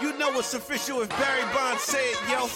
You know it's official if Barry Bonds said, yo,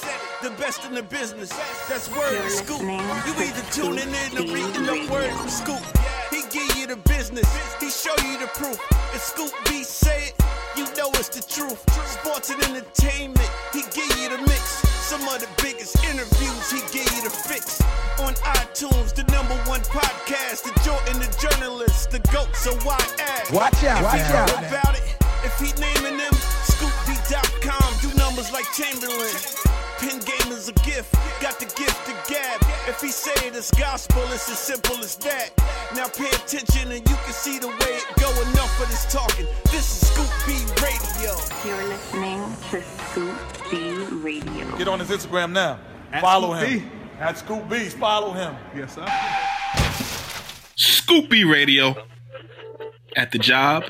the best in the business. That's word You're to Scoop. listening You either tuning in or Scoop reading the word from Scoop. He give you the business. He show you the proof. If Scoop B say it, you know it's the truth. Sports and entertainment. He give you the mix. Some of the biggest interviews. He give you the fix. On iTunes, the number one podcast. The Jordan, the journalist, the GOAT. So why ask? Watch out, watch out. about it. If he naming them, scoopb.com, do numbers like Chamberlain. Pin game is a gift, got the gift to gab. If he say it is gospel, it's as simple as that. Now pay attention and you can see the way it go. Enough of this talking. This is Scoop B Radio. You're listening to Scoop B Radio. Get on his Instagram now. Follow him. At Scoop B, follow him. Yes, sir. Scoop B Radio at the job,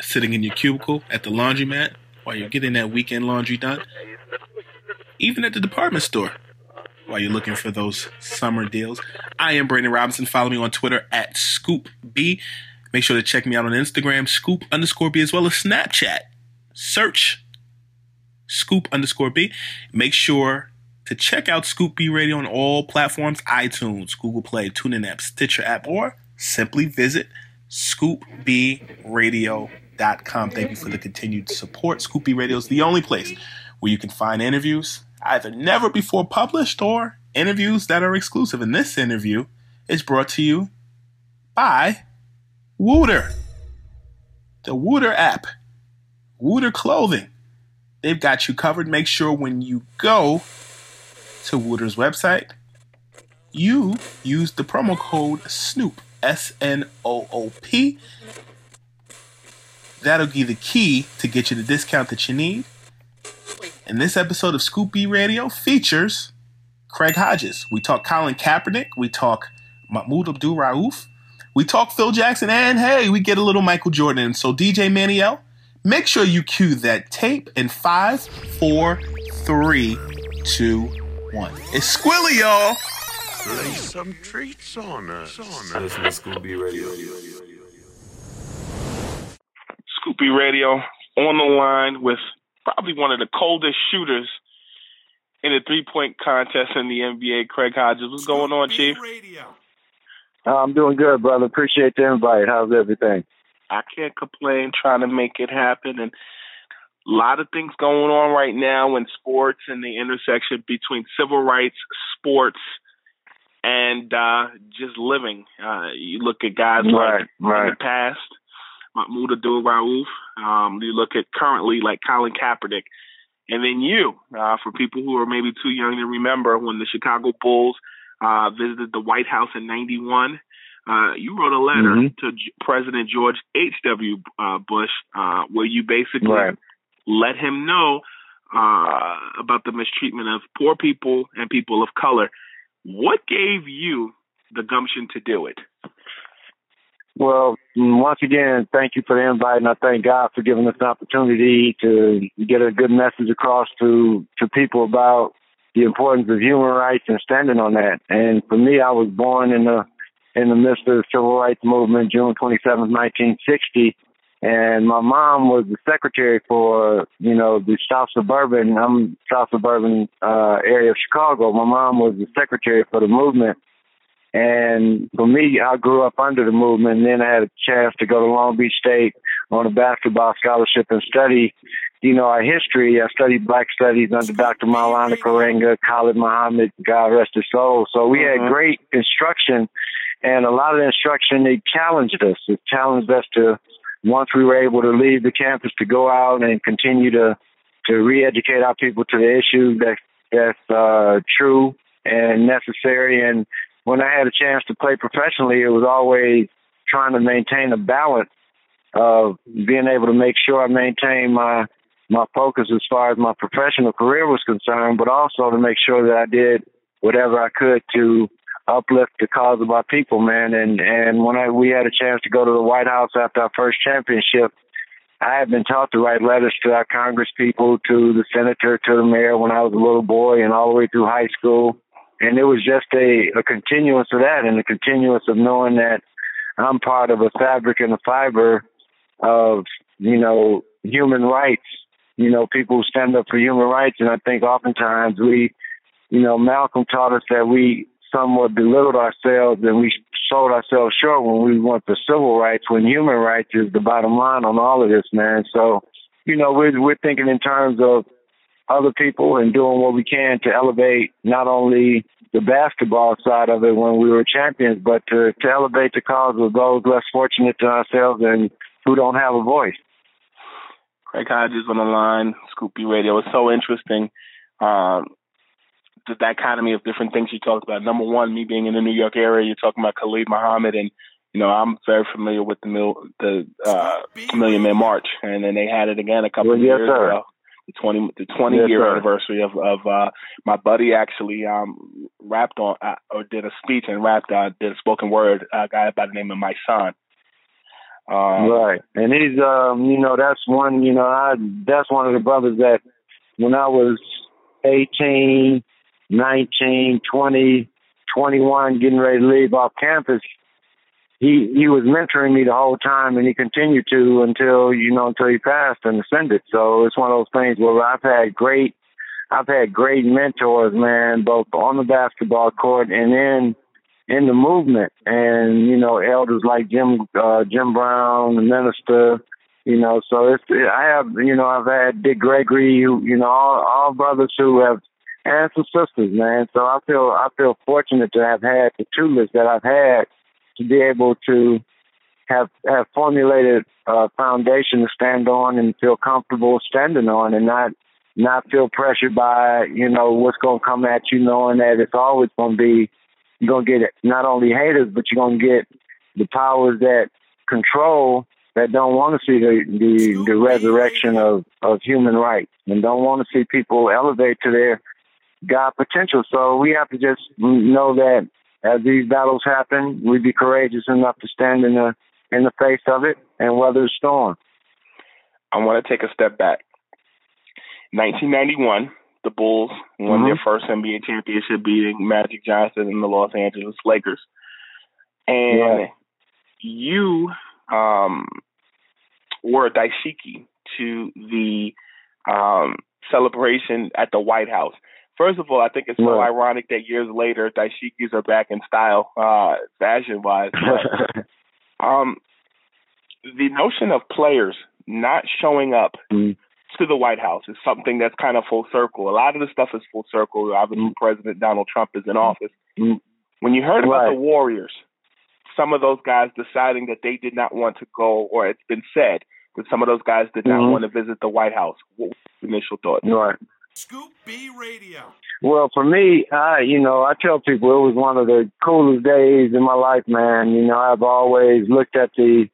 sitting in your cubicle, at the laundromat while you're getting that weekend laundry done, even at the department store while you're looking for those summer deals. I am Brandon Robinson. Follow me on Twitter at ScoopB. Make sure to check me out on Instagram, Scoop underscore B, as well as Snapchat. Search Scoop underscore B. Make sure to check out Scoop B Radio on all platforms iTunes, Google Play, TuneIn app, Stitcher app, or simply visit scoopbradio.com. Thank you for the continued support. Scoop B Radio is the only place where you can find interviews either never before published or interviews that are exclusive. And this interview is brought to you by Wooter, the Wooter app, Wooter Clothing. They've got you covered. Make sure when you go to Wooter's website, you use the promo code SNOOP, S N O O P. That'll be the key to get you the discount that you need. And this episode of Scoop B Radio features Craig Hodges. We talk Colin Kaepernick. We talk Mahmoud Abdul Rauf. We talk Phil Jackson. And hey, we get a little Michael Jordan. So, DJ Maniel, make sure you cue that tape in five, four, three, two, one. It's Squilly, y'all. Lay some treats on us. Listen to Scoop B Radio. Scoop B Radio on the line with probably one of the coldest shooters in the three point contest in the NBA, Craig Hodges. What's going on, Chief? I'm doing good, brother. Appreciate the invite. How's everything? I can't complain trying to make it happen and a lot of things going on right now in sports and the intersection between civil rights, sports, and uh, just living. Uh, you look at guys Right, like right. in the past, Mahmoud Abdul Rauf. Um, you look at currently like Colin Kaepernick. And then you, uh, for people who are maybe too young to remember, when the Chicago Bulls uh, visited the White House in '91, uh, you wrote a letter Mhm. to J- President George H.W. Uh, Bush, uh, where you basically Right. let him know uh, about the mistreatment of poor people and people of color. What gave you the gumption to do it? Well, once again, thank you for the invite, and I thank God for giving us an opportunity to get a good message across to to people about the importance of human rights and standing on that. And for me, I was born in the in the midst of the civil rights movement, June 27, 1960. And my mom was the secretary for, you know, the South Suburban, I'm South Suburban uh, area of Chicago. My mom was the secretary for the movement. And for me, I grew up under the movement. And then I had a chance to go to Long Beach State on a basketball scholarship and study, you know, our history. I studied black studies under Dr. Maulana Karenga, Khalid Muhammad, God rest his soul. So we had great instruction and a lot of the instruction, it challenged us. It challenged us to, once we were able to leave the campus, to go out and continue to, to re-educate our people to the issues that, that's uh, true and necessary. And when I had a chance to play professionally, it was always trying to maintain a balance of being able to make sure I maintain my my focus as far as my professional career was concerned, but also to make sure that I did whatever I could to uplift the cause of my people, man. And and when I we had a chance to go to the White House after our first championship, I had been taught to write letters to our Congress people, to the senator, to the mayor when I was a little boy, and all the way through high school. And it was just a, a continuance of that, and a continuance of knowing that I'm part of a fabric and a fiber of you know human rights. You know, people who stand up for human rights, and I think oftentimes we, you know, Malcolm taught us that we somewhat belittled ourselves and we sold ourselves short when we went for civil rights when human rights is the bottom line on all of this, man. So, you know, we're we're thinking in terms of other people and doing what we can to elevate not only the basketball side of it when we were champions, but to, to elevate the cause of those less fortunate than ourselves and who don't have a voice. Craig Hodges on the line, Scoop B Radio. It's so interesting. Um, the dichotomy of different things you talked about. Number one, me being in the New York area, you're talking about Khalid Muhammad, and you know I'm very familiar with the mil, the uh, Million Man March, and then they had it again a couple well, of yes, years sir. ago. The twenty the twenty Yes, year sir. anniversary of of uh, my buddy actually um, rapped on uh, or did a speech and rapped uh, did a spoken word uh, guy by the name of my son. Um, right. And he's um, you know, that's one, you know, I that's one of the brothers that when I was eighteen, nineteen, twenty, twenty-one, getting ready to leave off campus, he he was mentoring me the whole time and he continued to until you know until he passed and ascended. So it's one of those things where I've had great I've had great mentors, man, both on the basketball court and in in the movement. And you know, elders like Jim uh, Jim Brown, the minister. You know, so it's I have you know I've had Dick Gregory, who, you know, all all brothers who have and some sisters, man. So I feel I feel fortunate to have had the tutors that I've had to be able to have have formulated a foundation to stand on and feel comfortable standing on and not not feel pressured by, you know, what's gonna come at you knowing that it's always gonna be you're gonna get not only haters but you're gonna get the powers that control that don't want to see the, the the resurrection of of human rights and don't want to see people elevate to their God potential. So we have to just know that as these battles happen, we be courageous enough to stand in the in the face of it and weather the storm. I want to take a step back. 1991, the Bulls won their first NBA championship, beating Magic Johnson and the Los Angeles Lakers. And Right. you um, were a dashiki to the um, celebration at the White House. First of all, I think it's so Right. ironic that years later, dashikis are back in style, uh, fashion-wise. Um, the notion of players not showing up to the White House is something that's kind of full circle. A lot of the stuff is full circle. Obviously, President Donald Trump is in office. When you heard about the Warriors, some of those guys deciding that they did not want to go, or it's been said that some of those guys did not Mhm. want to visit the White House. What was your initial thoughts? Right. Scoop B Radio. Well, for me, I you know I tell people it was one of the coolest days in my life, man. You know I've always looked at the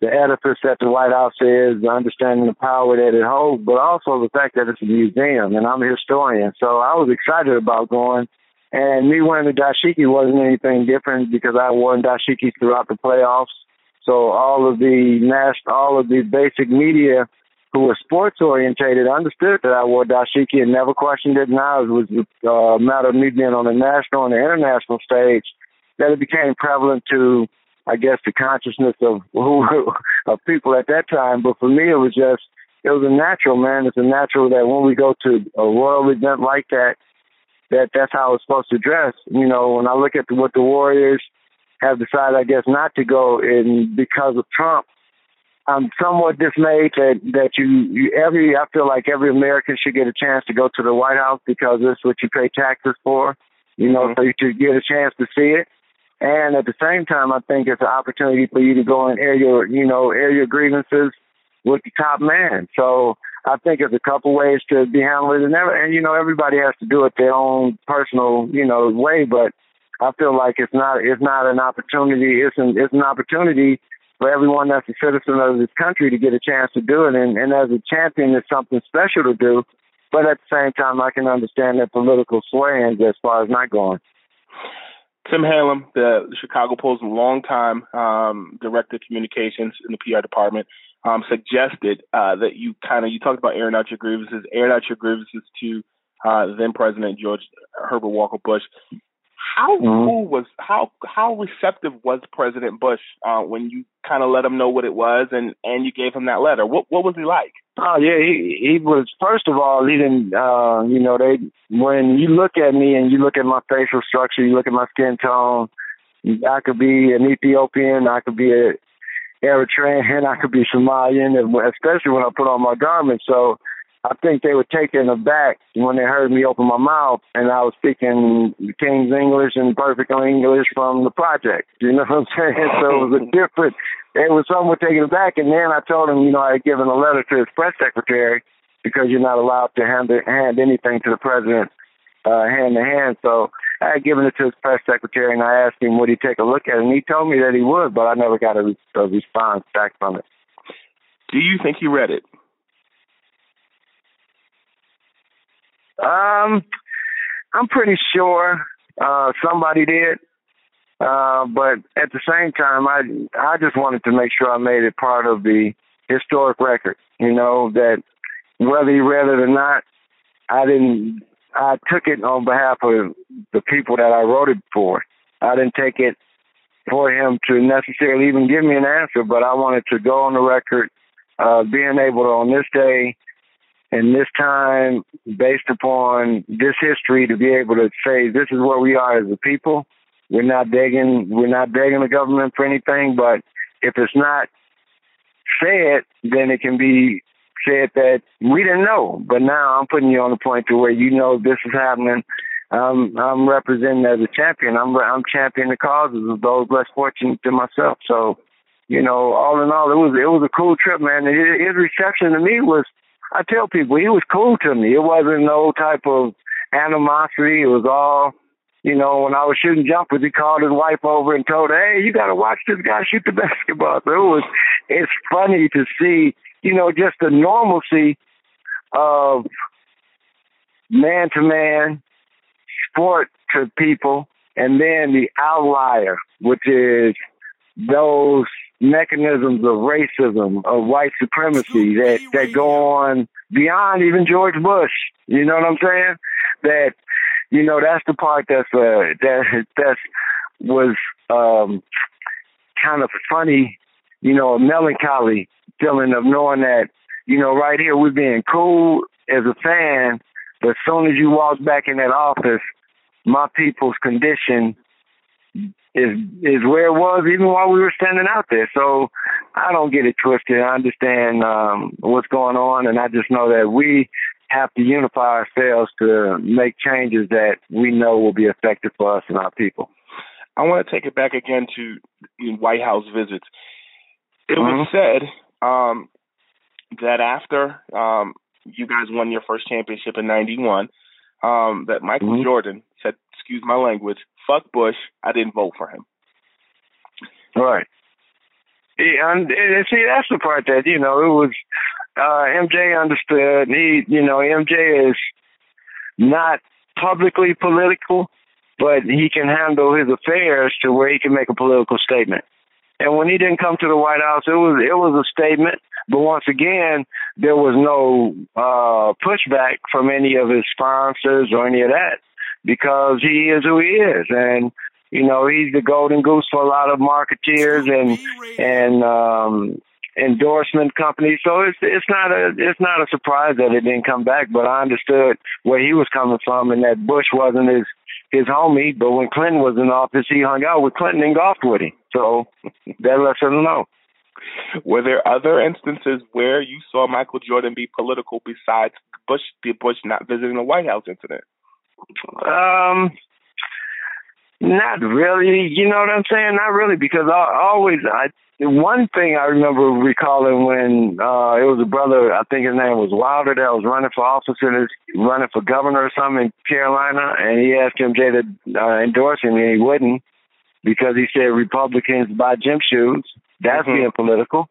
the edifice that the White House is, the understanding the power that it holds, but also the fact that it's a museum, and I'm a historian, so I was excited about going. And me wearing the dashiki wasn't anything different because I wore dashikis throughout the playoffs. So all of the national, all of the basic media who were sports orientated understood that I wore dashiki and never questioned it. Now it was uh, a matter of me being on the national and the international stage that it became prevalent to, I guess, the consciousness of who of people at that time. But for me, it was just it was a natural, man. It's a natural that when we go to a royal event like that, that that's how it's supposed to dress. You know, when I look at the, what the Warriors have decided, I guess, not to go, and because of Trump, I'm somewhat dismayed that that you, you every I feel like every American should get a chance to go to the White House because that's what you pay taxes for. You know, mm-hmm. so you should get a chance to see it. And at the same time, I think it's an opportunity for you to go and air your, you know, air your grievances with the top man. So I think there's a couple ways to be handled, and, never, and you know, everybody has to do it their own personal, you know, way. But I feel like it's not, it's not an opportunity. It's an, it's an opportunity for everyone that's a citizen of this country to get a chance to do it. And, and as a champion, it's something special to do. But at the same time, I can understand their political swayings as far as not going. Tim Hallam, the, Chicago Post longtime um, director of communications in the PR department, um, suggested uh, that you kind of you talked about airing out your grievances, aired out your grievances to uh, then President George Herbert Walker Bush. How mm-hmm. cool was how how receptive was President Bush uh, when you kind of let him know what it was and and you gave him that letter? What what was he like? Oh yeah, he he was first of all he didn't uh you know they when you look at me and you look at my facial structure, you look at my skin tone, I could be an Ethiopian, I could be a Eritrean, I could be Somalian, especially when I put on my garment. So I think they were taken aback when they heard me open my mouth and I was speaking King's English and perfect English from the project. You know what I'm saying? So it was a different, it was somewhat taken aback. And then I told him, you know, I had given a letter to his press secretary because you're not allowed to hand, hand anything to the president uh, hand to hand. So I had given it to his press secretary and I asked him would he take a look at it. And he told me that he would, but I never got a, a response back from it. Do you think he read it? Um, I'm pretty sure uh, somebody did. Uh, but at the same time, I I just wanted to make sure I made it part of the historic record. You know that whether he read it or not, I didn't. I took it on behalf of the people that I wrote it for. I didn't take it for him to necessarily even give me an answer, but I wanted to go on the record, uh, being able to on this day and this time, based upon this history, to be able to say this is where we are as a people. We're not begging. We're not begging the government for anything. But if it's not said, then it can be said that we didn't know. But now I'm putting you on the point to where you know this is happening. Um, I'm representing as a champion. I'm I'm championing the causes of those less fortunate than myself. So, you know, all in all, it was it was a cool trip, man. His reception to me was I tell people he was cool to me. It wasn't no type of animosity. It was all, you know, when I was shooting jumpers, he called his wife over and told her, "Hey, you got to watch this guy shoot the basketball." So it was, it's funny to see, you know, just the normalcy of man to man, sport to people, and then the outlier, which is those mechanisms of racism, of white supremacy that, that go on beyond even George Bush. You know what I'm saying? That, you know, that's the part that's, uh, that, that's, was, um, kind of funny, you know, a melancholy feeling of knowing that, you know, right here we're being cool as a fan, but as soon as you walk back in that office, my people's condition is is where it was even while we were standing out there. So I don't get it twisted. I understand um, what's going on, and I just know that we have to unify ourselves to make changes that we know will be effective for us and our people. I want to take it back again to White House visits. It mm-hmm. was said um, that after um, you guys won your first championship in '91, um, that Michael mm-hmm. Jordan said, "Excuse my language, fuck Bush. I didn't vote for him." Right. And, and see, that's the part that you know it was. Uh, MJ understood. He, you know, MJ is not publicly political, but he can handle his affairs to where he can make a political statement. And when he didn't come to the White House, it was it was a statement. But once again, there was no uh, pushback from any of his sponsors or any of that because he is who he is, and you know he's the golden goose for a lot of marketeers and and um, endorsement companies. So it's it's not a it's not a surprise that it didn't come back. But I understood where he was coming from, and that Bush wasn't his his homie. But when Clinton was in office, he hung out with Clinton and golfed with him. So that lets us know. Were there other instances where you saw Michael Jordan be political besides Bush, the Bush not visiting the White House incident? Um, not really. You know what I'm saying? Not really, because I always I. One thing I remember recalling when uh it was a brother, I think his name was Wilder, that was running for office and running for governor or something in Carolina, and he asked MJ to uh, endorse him, and he wouldn't because he said Republicans buy gym shoes. That's mm-hmm. being political.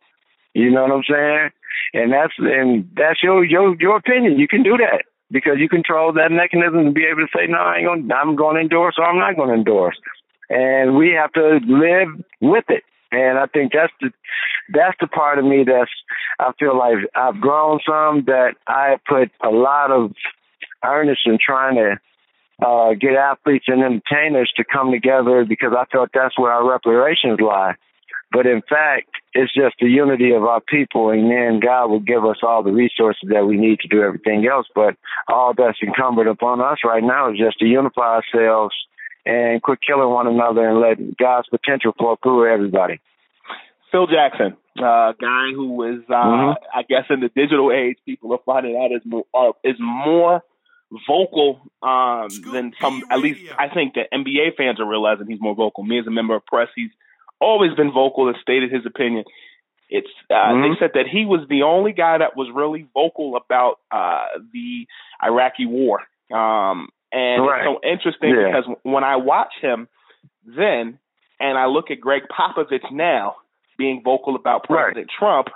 You know what I'm saying? And that's and that's your your your opinion. You can do that because you control that mechanism to be able to say, no, I ain't going. I'm going to endorse or I'm not going to endorse. And we have to live with it. And I think that's the that's the part of me that's I feel like I've grown some that I put a lot of earnest in trying to uh, get athletes and entertainers to come together because I thought that's where our reparations lie. But in fact, it's just the unity of our people, and then God will give us all the resources that we need to do everything else. But all that's incumbent upon us right now is just to unify ourselves and quit killing one another and let God's potential flow through everybody. Phil Jackson, a uh, guy who is, uh, mm-hmm. I guess, in the digital age, people are finding out is more, uh, is more vocal um, than some. At least I think that NBA fans are realizing he's more vocal. Me as a member of press, he's always been vocal and stated his opinion. It's uh, mm-hmm. they said that he was the only guy that was really vocal about uh, the Iraqi war. Um, and right. it's so interesting yeah. because when I watch him then and I look at Gregg Popovich now being vocal about President right. Trump,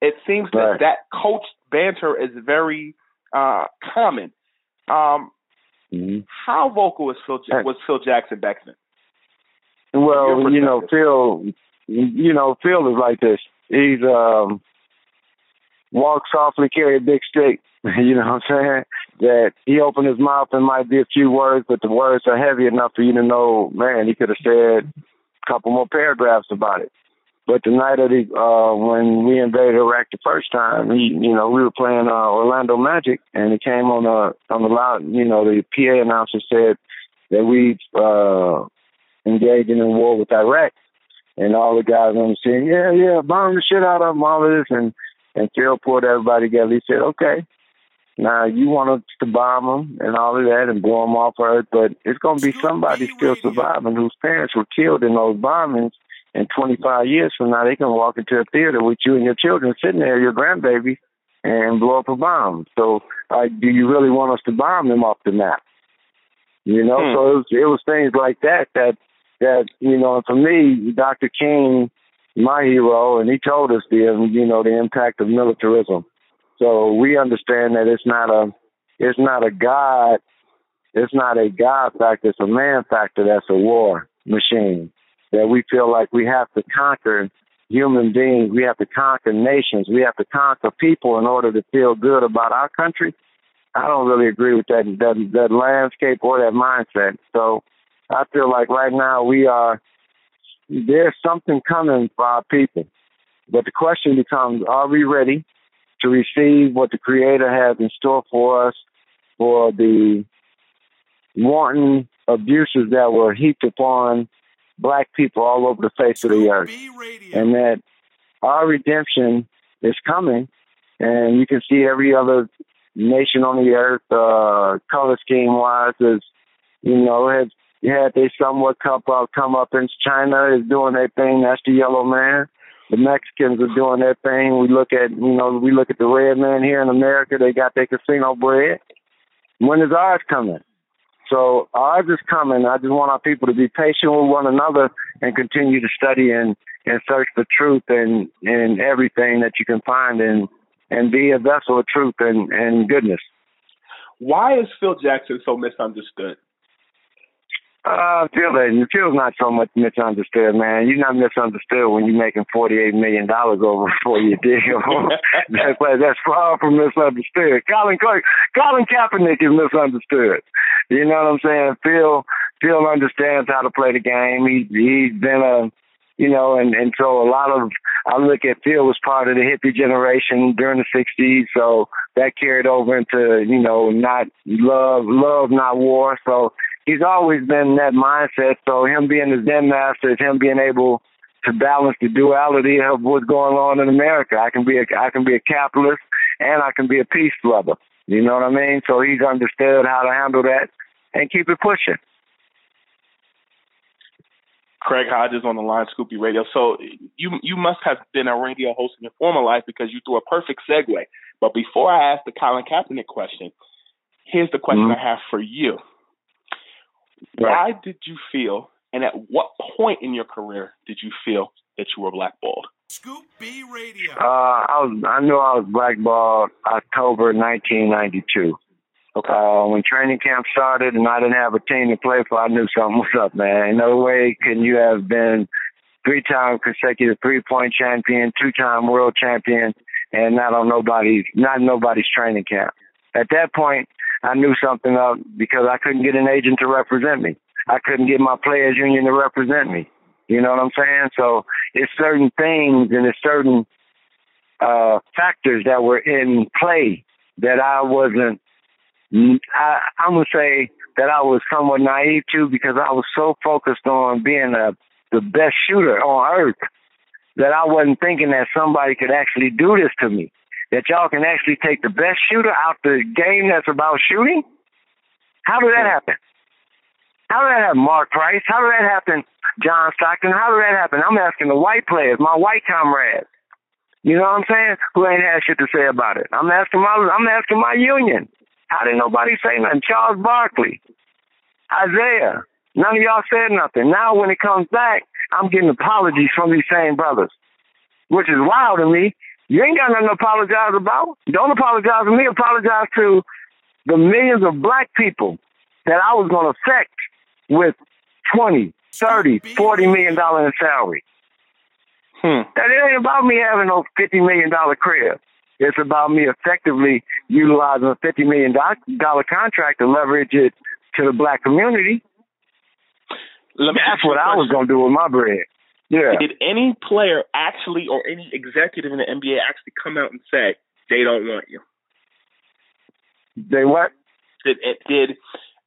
it seems right. that that coach banter is very uh, common. Um, mm-hmm. How vocal was Phil, was Phil Jackson back then? Well, you know, Phil, you know, Phil is like this. He's um, walk softly, carry a big stick. you know what I'm saying? That he opened his mouth and might be a few words, but the words are heavy enough for you to know, man, he could have said a couple more paragraphs about it. But the night of the uh when we invaded Iraq the first time, he you know, we were playing uh Orlando Magic and it came on the on the loud you know, the PA announcer said that we uh engaging in war with Iraq. And all the guys on the scene, yeah, yeah, bomb the shit out of them, all of this. And, and Phil pulled everybody together. He said, okay, now you want us to bomb them and all of that and blow them off Earth, but it's going to be somebody still surviving whose parents were killed in those bombings. And 25 years from now, they can walk into a theater with you and your children sitting there, your grandbaby, and blow up a bomb. So, like, do you really want us to bomb them off the map? You know, hmm. so it was, it was things like that that that you know, for me, Dr. King, my hero, and he told us the you know the impact of militarism. So we understand that it's not a it's not a God it's not a God factor, it's a man factor that's a war machine. That we feel like we have to conquer human beings, we have to conquer nations, we have to conquer people in order to feel good about our country. I don't really agree with that that, that landscape or that mindset. So I feel like right now we are, there's something coming for our people. But the question becomes, are we ready to receive what the Creator has in store for us for the wanton abuses that were heaped upon black people all over the face of the earth? And that our redemption is coming, and you can see every other nation on the earth, uh, color scheme wise, is you know, has had they somewhat come up, come up in China is doing their thing. That's the yellow man. The Mexicans are doing their thing. We look at, you know, we look at the red man here in America. They got their casino bread. When is ours coming? So ours is coming. I just want our people to be patient with one another and continue to study and, and search for truth and, and everything that you can find and, and be a vessel of truth and, and goodness. Why is Phil Jackson so misunderstood? Uh, Phil, Phil's not so much misunderstood, man. You're not misunderstood when you're making forty-eight million dollars over a four-year deal. that's that's far from misunderstood. Colin Clark, Colin Kaepernick is misunderstood. You know what I'm saying? Phil, Phil understands how to play the game. He he's been a you know, and and so a lot of I look at Phil was part of the hippie generation during the '60s, so that carried over into you know not love, love not war. So he's always been in that mindset. So him being the Zen master is him being able to balance the duality of what's going on in America. I can be a I can be a capitalist and I can be a peace lover. You know what I mean? So he's understood how to handle that and keep it pushing. Craig Hodges on the line, Scoop B Radio. So you you must have been a radio host in your former life because you threw a perfect segue. But before I ask the Colin Kaepernick question, here's the question mm-hmm. I have for you. Right. Why did you feel, and at what point in your career did you feel that you were blackballed? Scoop B Radio. Uh, I was I knew I was blackballed October 1992. Okay. Uh, when training camp started and I didn't have a team to play for, I knew something was up, man. No way can you have been three-time consecutive three-point champion, two-time world champion, and not on nobody's not nobody's training camp. At that point, I knew something up because I couldn't get an agent to represent me. I couldn't get my players union to represent me. You know what I'm saying? So it's certain things and it's certain uh factors that were in play that I wasn't I, I'm gonna say that I was somewhat naive too because I was so focused on being a, the best shooter on earth that I wasn't thinking that somebody could actually do this to me. That y'all can actually take the best shooter out the game that's about shooting. How did that happen? How did that happen, Mark Price? How did that happen, John Stockton? How did that happen? I'm asking the white players, my white comrades. You know what I'm saying? Who ain't had shit to say about it. I'm asking my I'm asking my union. How did nobody say nothing? Charles Barkley, Isaiah. None of y'all said nothing. Now when it comes back, I'm getting apologies from these same brothers, which is wild to me. You ain't got nothing to apologize about. Don't apologize to me. Apologize to the millions of black people that I was going to affect with 20, 30, 40 million dollar in salary. Hmm. That it ain't about me having no fifty million dollar crib. It's about me effectively utilizing a $50 million contract to leverage it to the black community. That's what I was going to do with my bread. Yeah. Did any player actually or any executive in the NBA actually come out and say they don't want you? They what? Did, did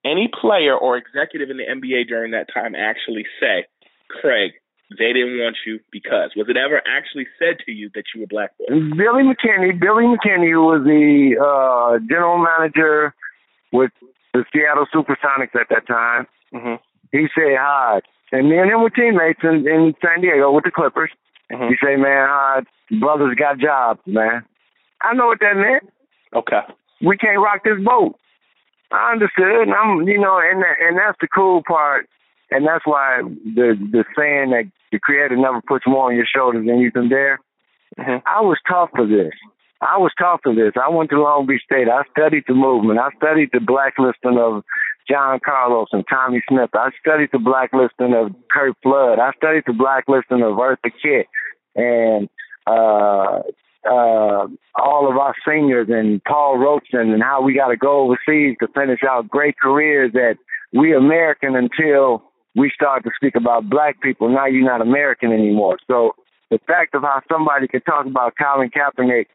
any player or executive in the NBA during that time actually say, Craig, they didn't want you because was it ever actually said to you that you were blackballed? Billy McKinney, Billy McKinney was the uh, general manager with the Seattle Supersonics at that time. Mm-hmm. He said, "Hi," and me and him were teammates in, in San Diego with the Clippers. Mm-hmm. He said, "Man, hi, brothers got jobs, man." I know what that meant. Okay. We can't rock this boat. I understood, and I'm, you know, and and that's the cool part and that's why the the saying that the creator never puts more on your shoulders than you can bear. Mm-hmm. I was taught for this. I was taught for this. I went to Long Beach State. I studied the movement. I studied the blacklisting of John Carlos and Tommie Smith. I studied the blacklisting of Curt Flood. I studied the blacklisting of Eartha Kitt and uh uh all of our seniors and Paul Robeson and how we got to go overseas to finish out great careers that we American until we start to speak about black people. Now you're not American anymore. So the fact of how somebody can talk about Colin Kaepernick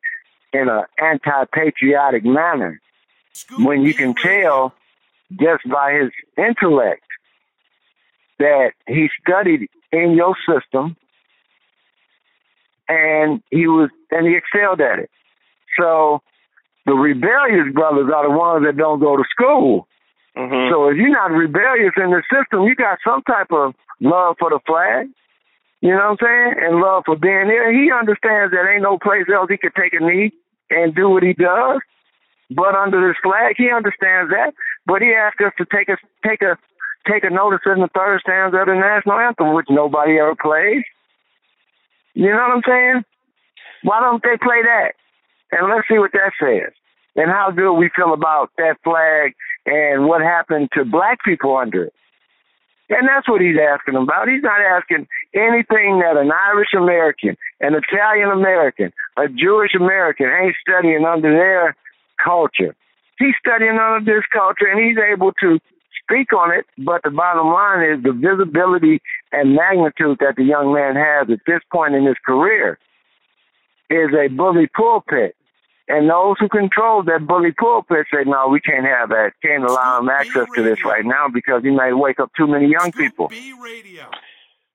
in an anti-patriotic manner, when you can tell just by his intellect that he studied in your system and he was and he excelled at it. So the rebellious brothers are the ones that don't go to school. Mm-hmm. So if you're not rebellious in the system, you got some type of love for the flag. You know what I'm saying? And love for being there. He understands that ain't no place else he could take a knee and do what he does. But under this flag, he understands that. But he asked us to take a take a take a notice in the third stanza of the national anthem, which nobody ever plays. You know what I'm saying? Why don't they play that? And let's see what that says. And how good we feel about that flag and what happened to black people under it. And that's what he's asking about. He's not asking anything that an Irish American, an Italian American, a Jewish American ain't studying under their culture. He's studying under this culture and he's able to speak on it, but the bottom line is the visibility and magnitude that the young man has at this point in his career is a bully pulpit. And those who control that bully pulpit say, no, we can't have that. Can't allow him access to this right now because he might wake up too many young people.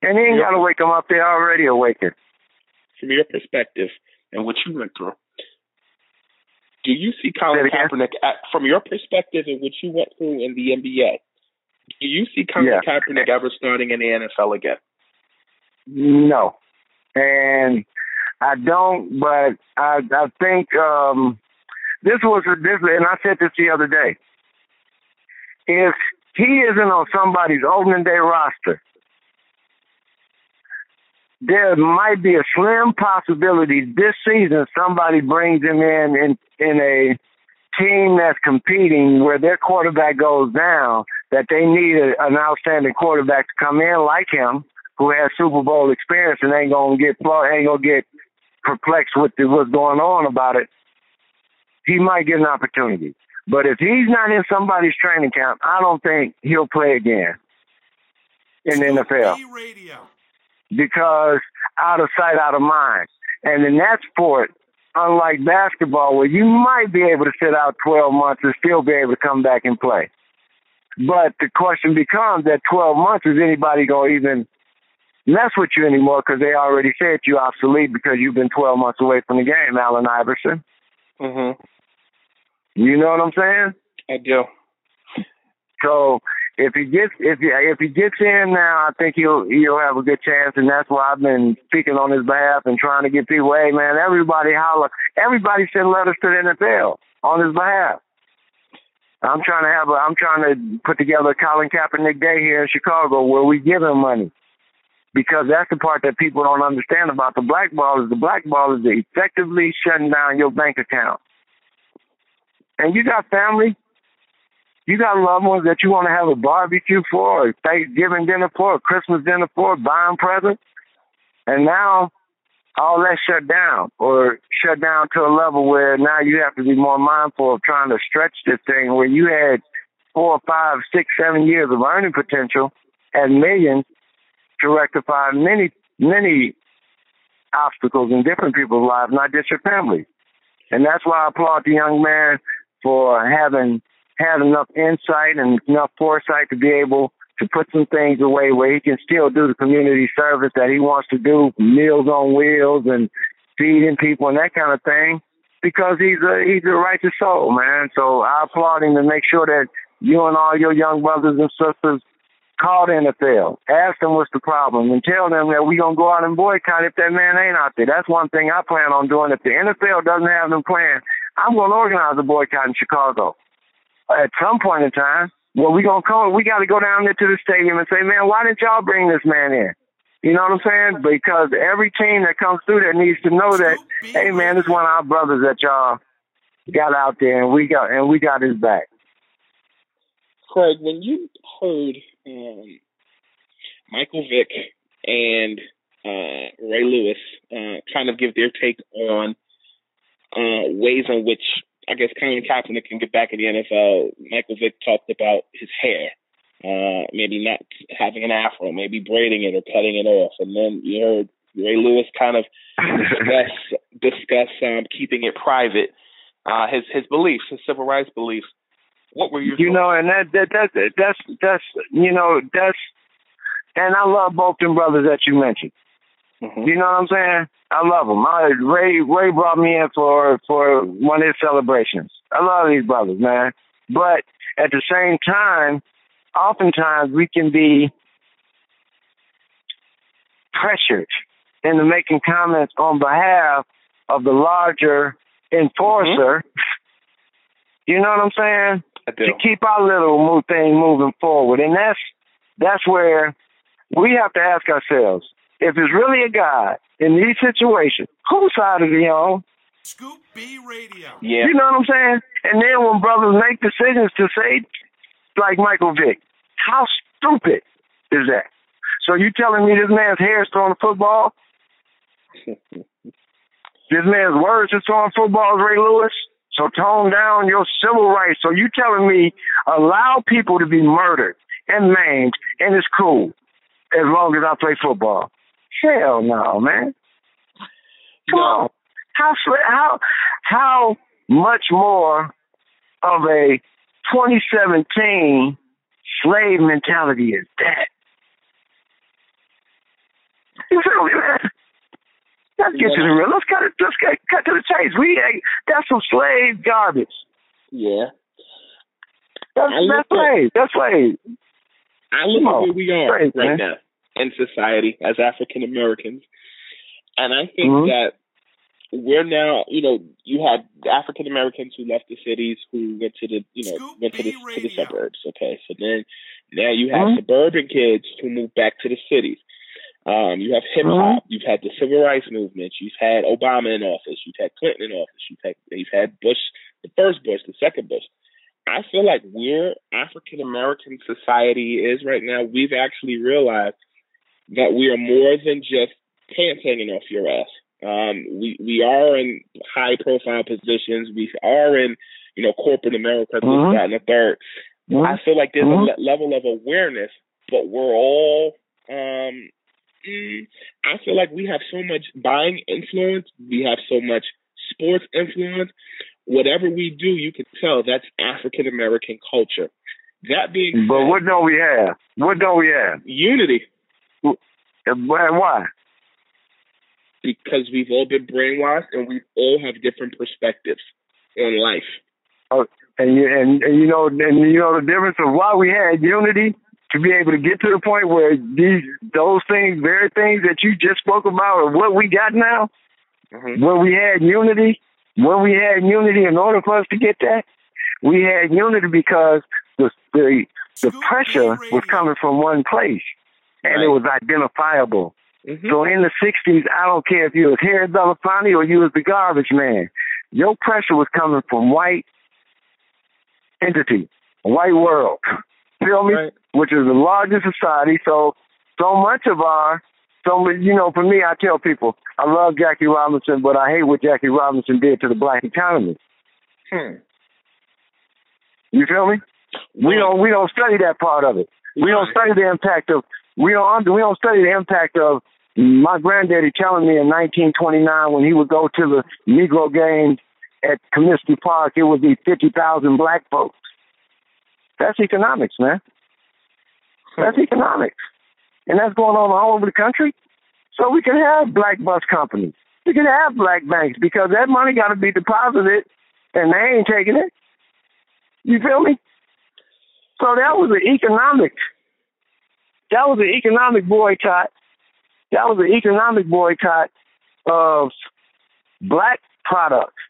And he ain't got to wake them up. They're already awakened. From your perspective and what you went through, do you see Colin Kaepernick, at, from your perspective and what you went through in the NBA, do you see Colin Yeah. Kaepernick ever starting in the NFL again? No. And I don't, but I I think um this was a this and I said this the other day. If he isn't on somebody's opening day roster, there might be a slim possibility this season somebody brings him in in, in a team that's competing where their quarterback goes down, that they need a, an outstanding quarterback to come in like him, who has Super Bowl experience and ain't gonna get ain't gonna get perplexed with the, what's going on about it. He might get an opportunity, but if he's not in somebody's training camp, I don't think he'll play again in the NFL because out of sight, out of mind. And in that sport, unlike basketball, where you might be able to sit out 12 months and still be able to come back and play. But the question becomes that 12 months, is anybody going to even mess with you anymore because they already said you're obsolete because you've been 12 months away from the game, Allen Iverson. Mm-hmm. You know what I'm saying? I do. So if he gets if he if he gets in now, I think he'll he'll have a good chance, and that's why I've been speaking on his behalf and trying to get people. Hey man, everybody holler, everybody send letters to the NFL on his behalf. I'm trying to have a I'm trying to put together a Colin Kaepernick Day here in Chicago where we give him money. Because that's the part that people don't understand about the black ball is the black ball is effectively shutting down your bank account. And you got family, you got loved ones that you want to have a barbecue for, or Thanksgiving dinner for, or Christmas dinner for, buying presents. And now all that shut down or shut down to a level where now you have to be more mindful of trying to stretch this thing where you had four, five, six, seven years of earning potential and millions to rectify many, many obstacles in different people's lives, not just your family. And that's why I applaud the young man for having had enough insight and enough foresight to be able to put some things away where he can still do the community service that he wants to do, meals on wheels and feeding people and that kind of thing, because he's a he's a righteous soul, man. So I applaud him to make sure that you and all your young brothers and sisters call the NFL, ask them what's the problem, and tell them that we're gonna go out and boycott if that man ain't out there. That's one thing I plan on doing. If the NFL doesn't have them playing, I'm gonna organize a boycott in Chicago at some point in time. Well, we gonna come. We got to go down there to the stadium and say, man, why didn't y'all bring this man in? You know what I'm saying? Because every team that comes through there needs to know that, hey, man, this one of our brothers that y'all got out there, and we got and we got his back. Craig, when you heard um, Michael Vick and uh, Ray Lewis uh, kind of give their take on uh, ways in which I guess Colin Kaepernick can get back in the NFL. Michael Vick talked about his hair, uh, maybe not having an afro, maybe braiding it or cutting it off, and then you heard Ray Lewis kind of discuss discuss um, keeping it private, uh, his his beliefs, his civil rights beliefs. What were your You know, and that that that that's that's you know that's and I love both them brothers that you mentioned. Mm-hmm. You know what I'm saying? I love them. I, Ray Ray brought me in for for one of his celebrations. I love these brothers, man. But at the same time, oftentimes we can be pressured into making comments on behalf of the larger enforcer. Mm-hmm. You know what I'm saying? To keep our little move thing moving forward, and that's that's where we have to ask ourselves: if it's really a God in these situations, whose side is he on? Scoop B Radio. Yeah. You know what I'm saying? And then when brothers make decisions to say, like Michael Vick, how stupid is that? So you telling me this man's hair is throwing a football? this man's words is throwing footballs, Ray Lewis? So tone down your civil rights. So you telling me allow people to be murdered and maimed and it's cool as long as I play football? Hell no, man. Come on. How how how much more of a 2017 slave mentality is that? You feel me, man? Let's get to the real. Let's cut it. Let's get cut to the chase. We that's some slave garbage. Yeah. That's that's slave. That's slave. I look at where we are Right, now in society as African Americans, and I think Mhm. that we're now, you know, you had African Americans who left the cities who went to the, you know, went to the to the suburbs. Okay, so then now you have Mhm. suburban kids who move back to the cities. Um, you have hip hop. You've had the civil rights movement. You've had Obama in office. You've had Clinton in office. You've had you've had Bush, the first Bush, the second Bush. I feel like where African American society is right now, we've actually realized that we are more than just pants hanging off your ass. Um, we we are in high profile positions. We are in you know corporate America, this, that, and the 3rd I feel like there's Mhm. a le- level of awareness, but we're all. Um, mm, I feel like we have so much buying influence. We have so much sports influence. Whatever we do, you can tell that's African American culture. That being But said, what don't we have? What don't we have? unity And why? because we've all been brainwashed and we all have different perspectives on life. Oh, and you and, and you know and you know the difference of why we had unity to be able to get to the point where these those things, very things that you just spoke about, are what we got now. Mm-hmm. When we had unity, when we had unity, in order for us to get that, we had unity because the the the pressure was coming from one place, and it was identifiable. So in the '60s, I don't care if you was Harry Belafonte or you was the garbage man, your pressure was coming from white entity, white world. Feel me? Which is the largest society. So so much of our so you know, for me, I tell people I love Jackie Robinson, but I hate what Jackie Robinson did to the black economy. Hmm. You feel me? We don't we don't study that part of it. We don't study the impact of we don't we don't study the impact of my granddaddy telling me in 1929 when he would go to the Negro games at Comiskey Park, it would be 50,000 black folks. That's economics, man. That's economics. And that's going on all over the country. So we can have black bus companies. We can have black banks because that money got to be deposited and they ain't taking it. You feel me? So that was an economic, that was an economic boycott. That was an economic boycott of black products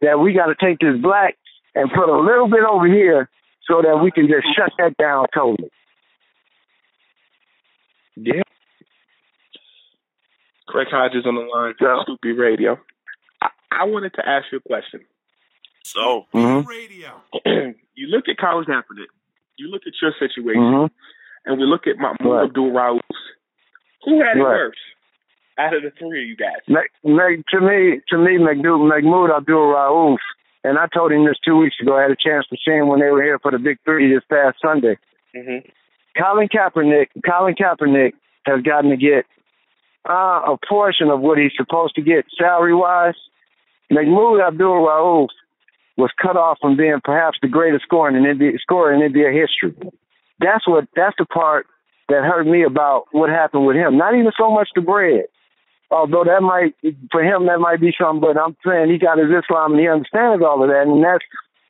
that we got to take this black and put a little bit over here so that we can just shut that down totally. Yeah. Craig Hodges on the line, for Scoop B Radio. I, I wanted to ask you a question. So, Radio you look at Colin Kaepernick, you look at your situation, Mhm. And we look at Mahmoud Right. Abdul Rauf. Who had it Right. worse out of the three of you guys? To me, to me, McDou- Mahmoud Abdul Rauf, and I told him this two weeks ago. I had a chance to see him when they were here for the Big Three this past Sunday. Mm-hmm. Colin Kaepernick, Colin Kaepernick has gotten to get uh, a portion of what he's supposed to get salary wise. Mahmoud Abdul Rauf was cut off from being perhaps the greatest scorer in NBA, scorer in NBA history. That's what that's the part that hurt me about what happened with him. Not even so much the bread, although that might for him that might be something. But I'm saying he got his Islam and he understands all of that, and that's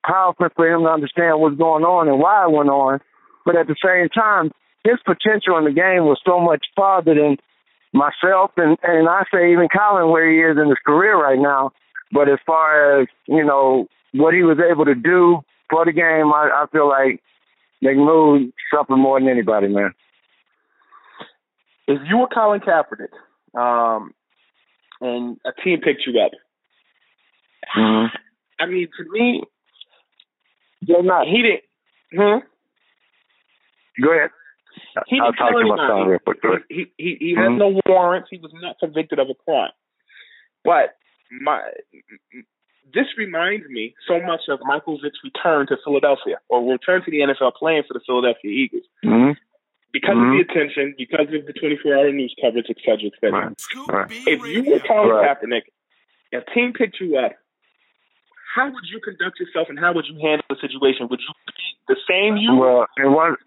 powerful for him to understand what's going on and why it went on. But at the same time, his potential in the game was so much farther than myself and and I say even Colin where he is in his career right now. But as far as you know what he was able to do for the game, I, I feel like Mahmoud suffered more than anybody, man. If you were Colin Kaepernick, um, and a team picked you up, I mean, to me, They're not. he didn't. Hmm? Go ahead. He I'll didn't talk to my anybody. son real quick. Go ahead. He he he has Mhm. no warrants. He was not convicted of a crime. But my this reminds me so much of Michael Vick's return to Philadelphia or return to the NFL playing for the Philadelphia Eagles Mhm. because Mhm. of the attention, because of the 24-hour news coverage, et cetera, et cetera. Right. If you were Colin Right. Kaepernick, a team picked you up, how would you conduct yourself and how would you handle the situation? Would you be the same you? Well, and once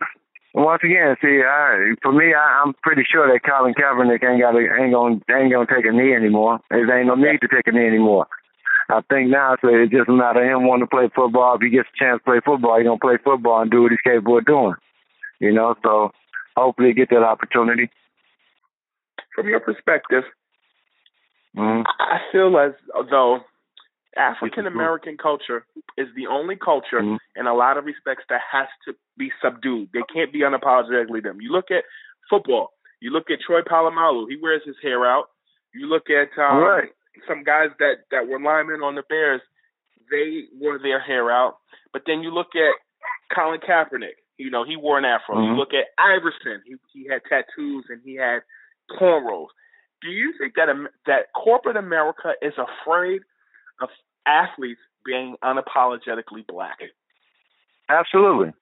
once again, see, I, for me, I, I'm pretty sure that Colin Kaepernick ain't got ain't gonna ain't gonna take a knee anymore. There ain't no need to take a knee anymore. I think now so it's just a matter of him wanting to play football. If he gets a chance to play football, he's gonna play football and do what he's capable of doing. You know, so hopefully he get that opportunity. From your perspective, hmm I feel as though African American culture is the only culture in a lot of respects that has to be subdued. They can't be unapologetically them. You look at football. You look at Troy Polamalu. He wears his hair out. You look at um, Right. Some guys that that were linemen on the Bears. They wore their hair out. But then you look at Colin Kaepernick. You know, he wore an afro. You Mhm. look at Iverson. He he had tattoos and he had cornrows. Do you think that that corporate America is afraid of athletes being unapologetically black? Absolutely.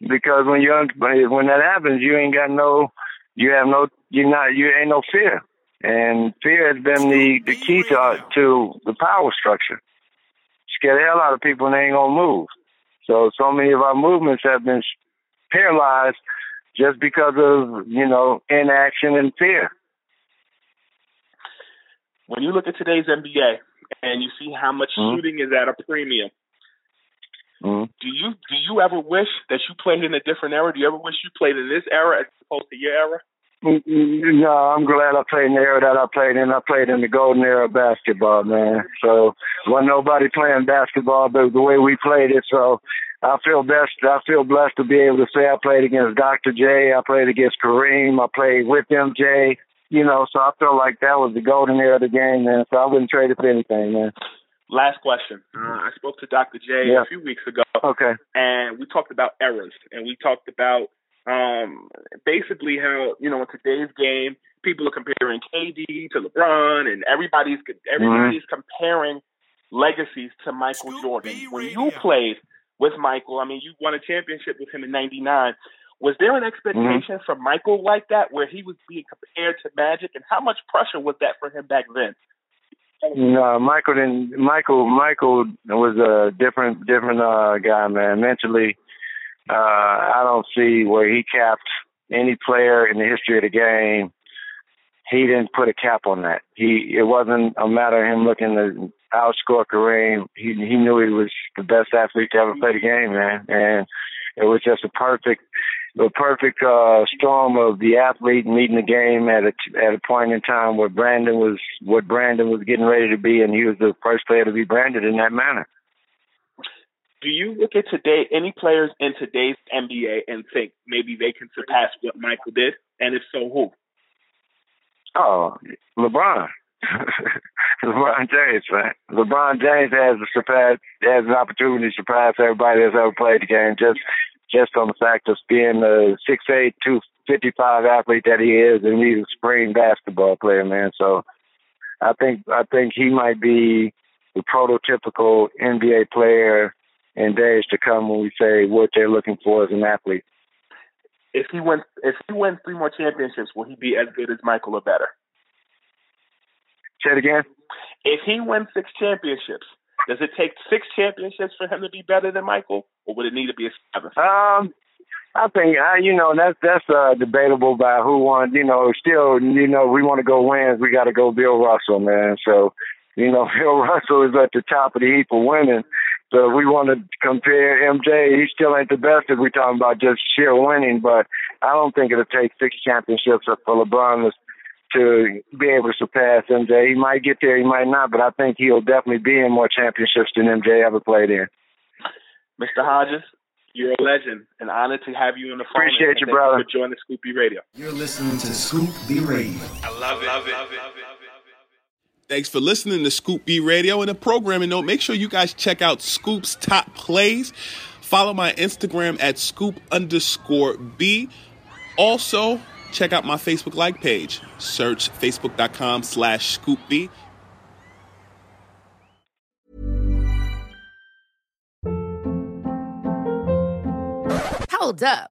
Because when you when that happens, you ain't got no, you have no, you're not, you ain't no fear, and fear has been the the key to to the power structure. Scare the hell out of people and they ain't gonna move. So so many of our movements have been paralyzed just because of you know inaction and fear. When you look at today's NBA and you see how much Mhm. shooting is at a premium, Mhm. do you do you ever wish that you played in a different era? Do you ever wish you played in this era as opposed to your era? No, I'm glad I played in the era that I played in. I played in the golden era of basketball, man. So wasn't nobody playing basketball the, the way we played it. So I feel best. I feel blessed to be able to say I played against Dr. J. I played against Kareem. I played with MJ. You know, so I feel like that was the golden era of the game, man. So I wouldn't trade it for anything, man. Last question. Uh, I spoke to Dr. J Yeah. a few weeks ago. Okay. and we talked about eras and we talked about um basically how you know in today's game people are comparing KD to LeBron and everybody's everybody's comparing legacies to Michael Jordan. When you played with Michael, I mean you won a championship with him in 99. Was there an expectation for Michael like that where he was being compared to Magic and how much pressure was that for him back then? No, Michael didn't. Michael Michael was a different different uh guy, man. Mentally, uh I don't see where he capped any player in the history of the game. He didn't put a cap on that. He it wasn't a matter of him looking to outscore Kareem. He he knew he was the best athlete to ever play the game, man. And it was just a perfect the perfect uh, storm of the athlete meeting the game at a at a point in time where branding was what branding was getting ready to be, and he was the first player to be branded in that manner. Do you look at today any players in today's NBA and think maybe they can surpass what Michael did? And if so, who? Oh, LeBron. LeBron James, man. LeBron James has a surpass has an opportunity to surpass everybody that's ever played the game just just on the fact of being a six eight, two fifty five athlete that he is and he's a spring basketball player, man. So I think I think he might be the prototypical NBA player in days to come when we say what they're looking for as an athlete. If he wins, if he wins three more championships, will he be as good as Michael or better? Say it again. If he wins six championships, does it take six championships for him to be better than Michael, or would it need to be a seventh? Um, I think uh, you know that's that's uh, debatable by who won. You know, still, you know, we want to go wins. We got to go Bill Russell, man. So, you know, Bill Russell is at the top of the heap of winning. So if we want to compare MJ, he still ain't the best if we're talking about just sheer winning. But I don't think it'll take six championships for LeBron to, to be able to surpass MJ. He might get there, he might not, but I think he'll definitely be in more championships than MJ ever played in. Mr. Hodges, you're a legend. An honor to have you on the phone. Appreciate you, thank brother. for joining Scoop B Radio. You're listening to Scoop B Radio. I love it. Love it. Thanks for listening to Scoop B Radio. And a programming note, make sure you guys check out Scoop's top plays. Follow my Instagram at scoop underscore B. Also, check out my Facebook like page. Search facebook.com slash scoop B. Hold up.